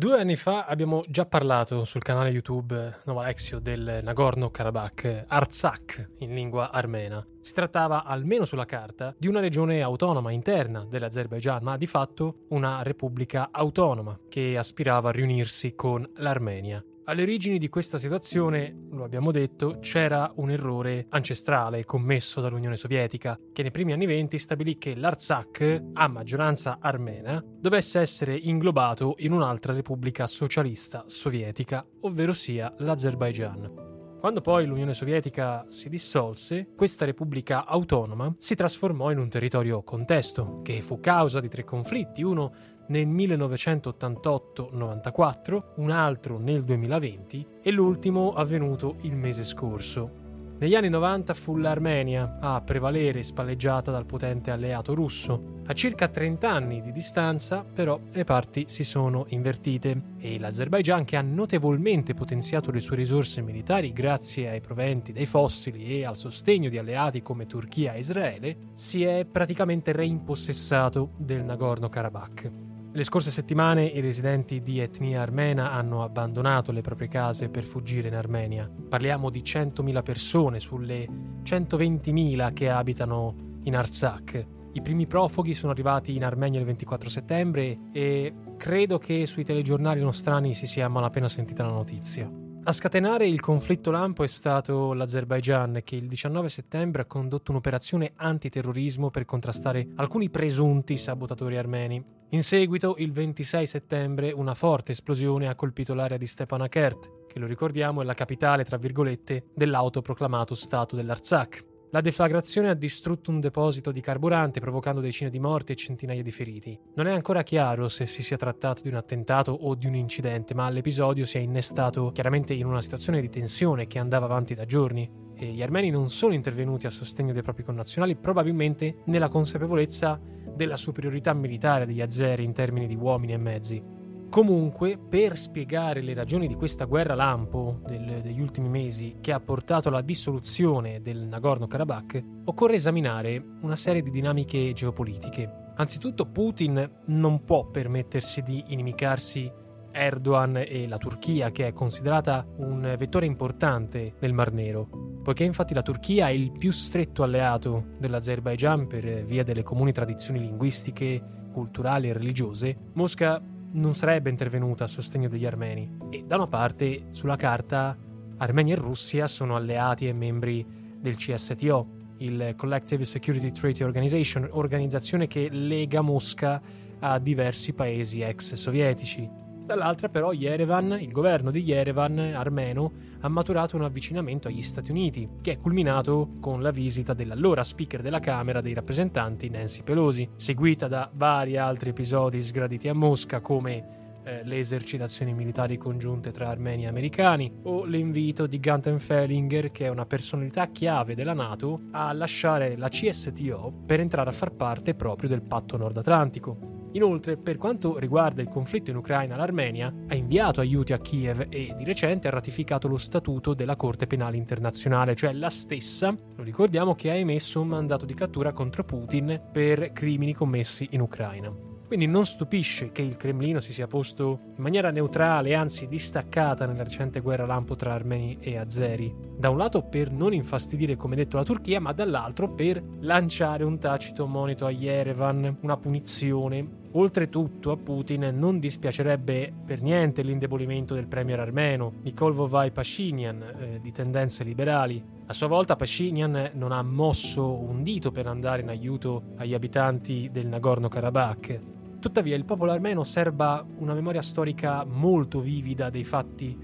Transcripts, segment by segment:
Due anni fa abbiamo già parlato sul canale YouTube Nova Alexio del Nagorno-Karabakh, Artsakh in lingua armena. Si trattava, almeno sulla carta, di una regione autonoma interna dell'Azerbaigian, ma di fatto una repubblica autonoma che aspirava a riunirsi con l'Armenia. Alle origini di questa situazione, lo abbiamo detto, c'era un errore ancestrale commesso dall'Unione Sovietica, che nei primi anni venti stabilì che l'Artsakh, a maggioranza armena, dovesse essere inglobato in un'altra repubblica socialista sovietica, ovvero sia l'Azerbaigian. Quando poi l'Unione Sovietica si dissolse, questa repubblica autonoma si trasformò in un territorio contesto, che fu causa di tre conflitti, uno nel 1988-94, un altro nel 2020 e l'ultimo avvenuto il mese scorso. Negli anni 90 fu l'Armenia a prevalere spalleggiata dal potente alleato russo. A circa 30 anni di distanza, però, le parti si sono invertite e l'Azerbaigian, che ha notevolmente potenziato le sue risorse militari grazie ai proventi dei fossili e al sostegno di alleati come Turchia e Israele, si è praticamente reimpossessato del Nagorno-Karabakh. Le scorse settimane i residenti di etnia armena hanno abbandonato le proprie case per fuggire in Armenia. Parliamo di 100.000 persone sulle 120.000 che abitano in Artsakh. I primi profughi sono arrivati in Armenia il 24 settembre e credo che sui telegiornali nostrani si sia malapena sentita la notizia. A scatenare il conflitto lampo è stato l'Azerbaigian che il 19 settembre ha condotto un'operazione antiterrorismo per contrastare alcuni presunti sabotatori armeni. In seguito, il 26 settembre, una forte esplosione ha colpito l'area di Stepanakert, che lo ricordiamo è la capitale, tra virgolette, dell'autoproclamato Stato dell'Artsakh. La deflagrazione ha distrutto un deposito di carburante provocando decine di morti e centinaia di feriti. Non è ancora chiaro se si sia trattato di un attentato o di un incidente, ma l'episodio si è innestato chiaramente in una situazione di tensione che andava avanti da giorni. E gli armeni non sono intervenuti a sostegno dei propri connazionali, probabilmente nella consapevolezza della superiorità militare degli azeri in termini di uomini e mezzi. Comunque, per spiegare le ragioni di questa guerra lampo del, degli ultimi mesi che ha portato alla dissoluzione del Nagorno-Karabakh, occorre esaminare una serie di dinamiche geopolitiche. Anzitutto Putin non può permettersi di inimicarsi Erdogan e la Turchia, che è considerata un vettore importante nel Mar Nero, poiché infatti la Turchia è il più stretto alleato dell'Azerbaigian per via delle comuni tradizioni linguistiche, culturali e religiose, Mosca non sarebbe intervenuta a sostegno degli armeni. E da una parte, sulla carta, Armenia e Russia sono alleati e membri del CSTO, il Collective Security Treaty Organization, organizzazione che lega Mosca a diversi paesi ex sovietici. Dall'altra però Yerevan, il governo di Yerevan armeno, ha maturato un avvicinamento agli Stati Uniti, che è culminato con la visita dell'allora speaker della Camera dei rappresentanti Nancy Pelosi, seguita da vari altri episodi sgraditi a Mosca come eh, le esercitazioni militari congiunte tra armeni e americani o l'invito di Gunther Fellinger, che è una personalità chiave della NATO, a lasciare la CSTO per entrare a far parte proprio del patto nord atlantico. Inoltre, per quanto riguarda il conflitto in Ucraina, l'Armenia ha inviato aiuti a Kiev e di recente ha ratificato lo statuto della Corte Penale Internazionale, cioè la stessa, lo ricordiamo, che ha emesso un mandato di cattura contro Putin per crimini commessi in Ucraina. Quindi non stupisce che il Cremlino si sia posto in maniera neutrale, anzi distaccata nella recente guerra lampo tra armeni e azeri. Da un lato per non infastidire, come detto, la Turchia, ma dall'altro per lanciare un tacito monito a Yerevan, una punizione Oltretutto a Putin non dispiacerebbe per niente l'indebolimento del premier armeno Nikol Vovai Pashinyan, eh, di tendenze liberali. A sua volta Pashinyan non ha mosso un dito per andare in aiuto agli abitanti del Nagorno-Karabakh. Tuttavia il popolo armeno serba una memoria storica molto vivida dei fatti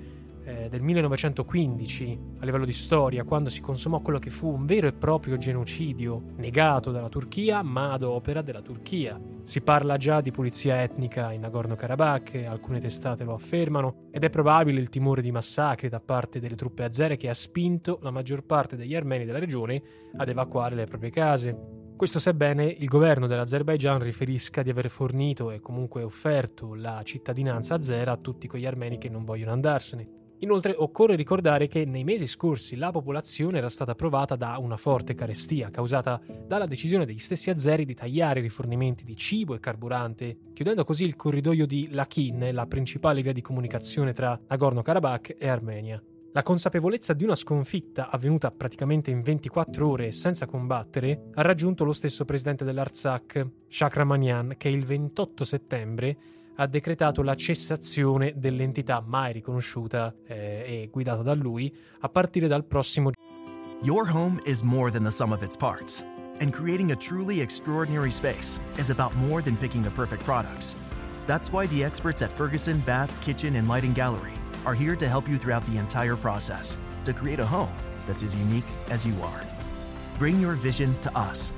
eh, del 1915 a livello di storia, quando si consumò quello che fu un vero e proprio genocidio negato dalla Turchia, ma ad opera della Turchia. Si parla già di pulizia etnica in Nagorno-Karabakh, alcune testate lo affermano, ed è probabile il timore di massacri da parte delle truppe azere che ha spinto la maggior parte degli armeni della regione ad evacuare le proprie case. Questo sebbene il governo dell'Azerbaigian riferisca di aver fornito e comunque offerto la cittadinanza azera a tutti quegli armeni che non vogliono andarsene. Inoltre occorre ricordare che nei mesi scorsi la popolazione era stata provata da una forte carestia causata dalla decisione degli stessi azeri di tagliare i rifornimenti di cibo e carburante, chiudendo così il corridoio di Lakin, la principale via di comunicazione tra Nagorno-Karabakh e Armenia. La consapevolezza di una sconfitta avvenuta praticamente in 24 ore senza combattere ha raggiunto lo stesso presidente dell'Artsakh, Shakramanian, che il 28 settembre ha decretato la cessazione dell'entità mai riconosciuta eh, e guidata da lui a partire dal prossimo Your home is more than the sum of its parts, and creating a truly extraordinary space is about more than picking the perfect products. That's why the experts at Ferguson Bath, Kitchen, and Lighting Gallery are here to help you throughout the entire process to create a home that's as unique as you are. Bring your vision to us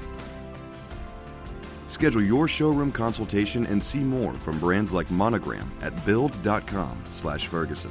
Schedule your showroom consultation and see more from brands like Monogram at build.com/ferguson.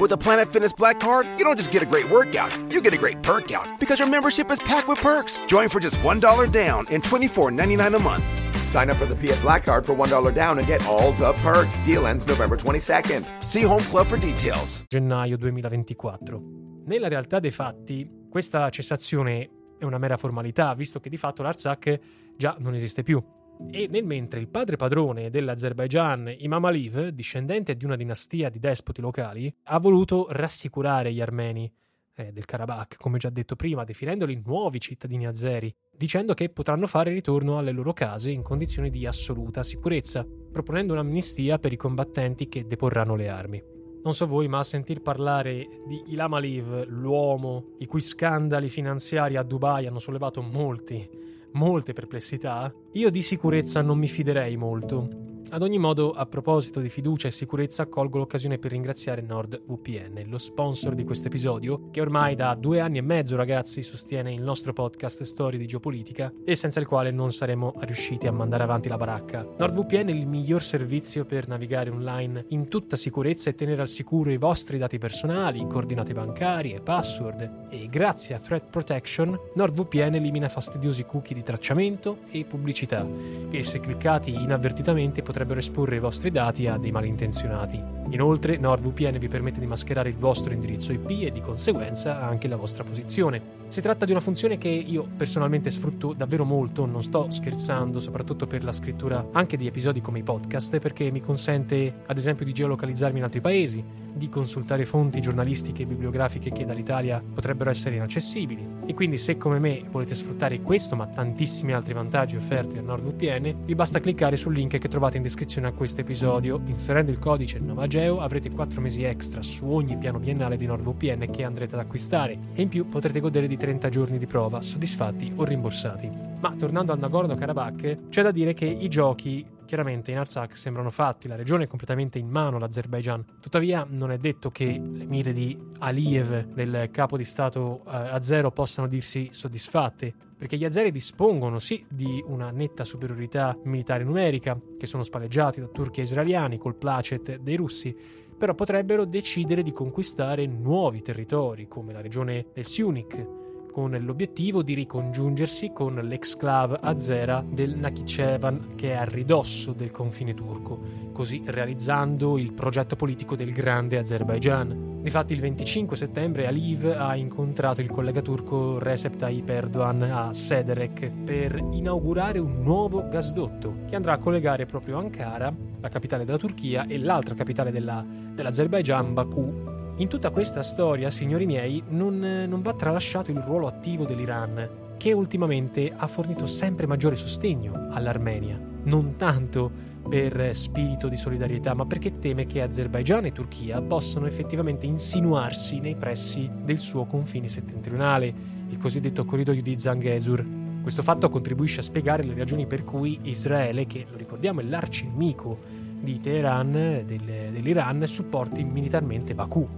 With the Planet Fitness Black Card, you don't just get a great workout, you get a great perk out because your membership is packed with perks. Join for just $1 down and $24.99 a month. Sign up for the PF Black Card for $1 down and get all the perks. Deal ends November 22nd. See Home Club for details. Gennaio 2024. Nella realtà dei fatti, questa cessazione è una mera formalità, visto che di fatto l'Artsakh già non esiste più. E nel mentre il padre padrone dell'Azerbaigian, Imam Aliv, discendente di una dinastia di despoti locali, ha voluto rassicurare gli armeni eh, del Karabakh, come già detto prima, definendoli nuovi cittadini azeri, dicendo che potranno fare ritorno alle loro case in condizioni di assoluta sicurezza, proponendo un'amnistia per i combattenti che deporranno le armi. Non so voi, ma a sentir parlare di Ilham Aliv, l'uomo i cui scandali finanziari a Dubai hanno sollevato molti, molte perplessità, io di sicurezza non mi fiderei molto. Ad ogni modo, a proposito di fiducia e sicurezza, colgo l'occasione per ringraziare NordVPN, lo sponsor di questo episodio, che ormai da due anni e mezzo, ragazzi, sostiene il nostro podcast Storie di Geopolitica e senza il quale non saremmo riusciti a mandare avanti la baracca. NordVPN è il miglior servizio per navigare online in tutta sicurezza e tenere al sicuro i vostri dati personali, coordinate bancarie, password. E grazie a Threat Protection, NordVPN elimina fastidiosi cookie di tracciamento e pubblicità, che se cliccati inavvertitamente potrebbero potrebbero esporre i vostri dati a dei malintenzionati. Inoltre, NordVPN vi permette di mascherare il vostro indirizzo IP e di conseguenza anche la vostra posizione. Si tratta di una funzione che io personalmente sfrutto davvero molto, non sto scherzando, soprattutto per la scrittura anche di episodi come i podcast, perché mi consente ad esempio di geolocalizzarmi in altri paesi, di consultare fonti giornalistiche e bibliografiche che dall'Italia potrebbero essere inaccessibili. E quindi se come me volete sfruttare questo, ma tantissimi altri vantaggi offerti da NordVPN, vi basta cliccare sul link che trovate in descrizione a questo episodio. Inserendo il codice NOVAGEO avrete 4 mesi extra su ogni piano biennale di NordVPN che andrete ad acquistare e in più potrete godere di 30 giorni di prova, soddisfatti o rimborsati. Ma tornando al Nagorno-Karabakh, c'è da dire che i giochi chiaramente in Artsakh sembrano fatti, la regione è completamente in mano all'Azerbaijan. Tuttavia non è detto che le mire di Aliyev, del capo di Stato eh, azero, possano dirsi soddisfatte, perché gli azeri dispongono sì di una netta superiorità militare numerica, che sono spalleggiati da turchi e israeliani col placet dei russi, però potrebbero decidere di conquistare nuovi territori, come la regione del Siunik, con l'obiettivo di ricongiungersi con l'exclave azera del Nakhichevan che è a ridosso del confine turco, così realizzando il progetto politico del grande Azerbaijan. Difatti il 25 settembre Aliv ha incontrato il collega turco Recep Tayyip Erdogan a Sederek per inaugurare un nuovo gasdotto che andrà a collegare proprio Ankara, la capitale della Turchia, e l'altra capitale della, dell'Azerbaijan, Baku, in tutta questa storia, signori miei, non, non, va tralasciato il ruolo attivo dell'Iran. che ultimamente ha fornito sempre maggiore sostegno all'Armenia, non tanto per spirito di solidarietà, ma perché teme che Azerbaigian e Turchia possano effettivamente insinuarsi nei pressi del suo confine settentrionale, il cosiddetto corridoio di Zangezur. Questo fatto contribuisce a spiegare le ragioni per cui Israele, che lo ricordiamo è l'arcinemico di Teheran, del, dell'Iran, supporti militarmente Baku.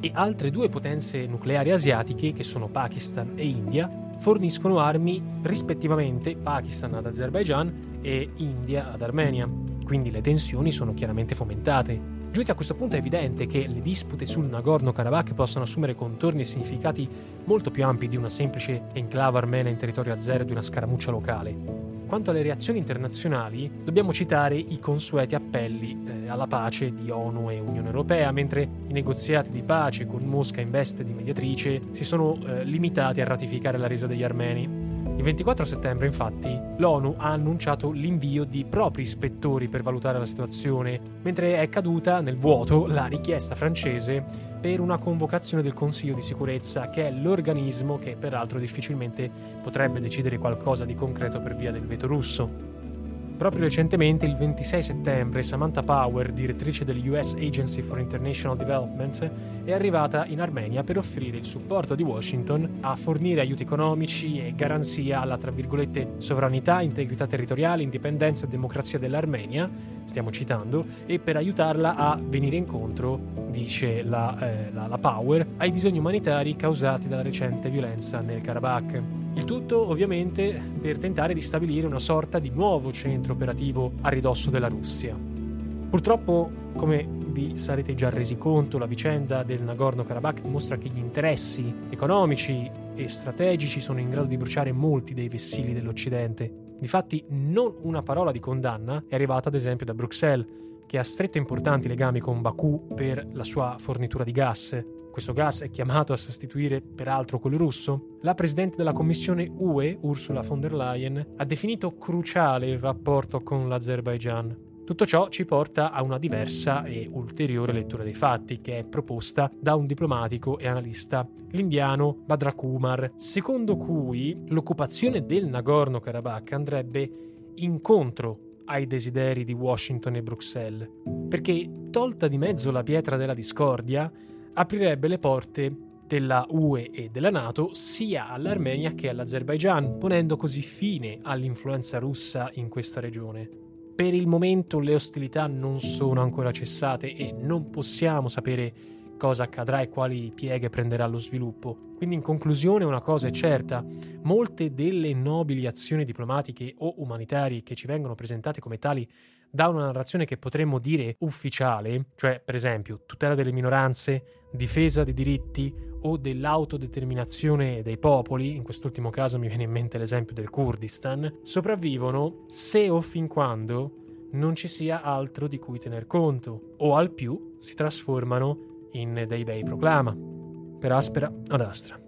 E altre due potenze nucleari asiatiche, che sono Pakistan e India, forniscono armi rispettivamente Pakistan ad Azerbaijan e India ad Armenia, quindi le tensioni sono chiaramente fomentate. Giunti a questo punto è evidente che le dispute sul Nagorno-Karabakh possono assumere contorni e significati molto più ampi di una semplice enclave armena in territorio azero di una scaramuccia locale. Quanto alle reazioni internazionali, dobbiamo citare i consueti appelli eh, alla pace di ONU e Unione Europea, mentre i negoziati di pace con Mosca in veste di mediatrice si sono eh, limitati a ratificare la resa degli armeni. Il 24 settembre, infatti, l'ONU ha annunciato l'invio di propri ispettori per valutare la situazione, mentre è caduta nel vuoto la richiesta francese per una convocazione del Consiglio di sicurezza, che è l'organismo che peraltro difficilmente potrebbe decidere qualcosa di concreto per via del veto russo. Proprio recentemente, il 26 settembre, Samantha Power, direttrice dell'US Agency for International Development, è arrivata in Armenia per offrire il supporto di Washington a fornire aiuti economici e garanzia alla, tra virgolette, sovranità, integrità territoriale, indipendenza e democrazia dell'Armenia, stiamo citando, e per aiutarla a venire incontro, dice la, eh, la, la Power, ai bisogni umanitari causati dalla recente violenza nel Karabakh. Il tutto ovviamente per tentare di stabilire una sorta di nuovo centro operativo a ridosso della Russia. Purtroppo, come vi sarete già resi conto, la vicenda del Nagorno-Karabakh dimostra che gli interessi economici e strategici sono in grado di bruciare molti dei vessilli dell'Occidente. Difatti, non una parola di condanna è arrivata ad esempio da Bruxelles, che ha stretto importanti legami con Baku per la sua fornitura di gas, questo gas è chiamato a sostituire peraltro quello russo, la Presidente della Commissione UE, Ursula von der Leyen, ha definito cruciale il rapporto con l'Azerbaigian. Tutto ciò ci porta a una diversa e ulteriore lettura dei fatti, che è proposta da un diplomatico e analista, l'indiano Badra Kumar, secondo cui l'occupazione del Nagorno-Karabakh andrebbe incontro ai desideri di Washington e Bruxelles, perché tolta di mezzo la pietra della discordia, aprirebbe le porte della UE e della Nato sia all'Armenia che all'Azerbaigian, ponendo così fine all'influenza russa in questa regione. Per il momento le ostilità non sono ancora cessate e non possiamo sapere cosa accadrà e quali pieghe prenderà lo sviluppo. Quindi in conclusione una cosa è certa, molte delle nobili azioni diplomatiche o umanitarie che ci vengono presentate come tali da una narrazione che potremmo dire ufficiale, cioè per esempio tutela delle minoranze, difesa dei diritti o dell'autodeterminazione dei popoli, in quest'ultimo caso mi viene in mente l'esempio del Kurdistan, sopravvivono se o fin quando non ci sia altro di cui tener conto, o al più si trasformano in dei bei proclama. Per aspera ad astra.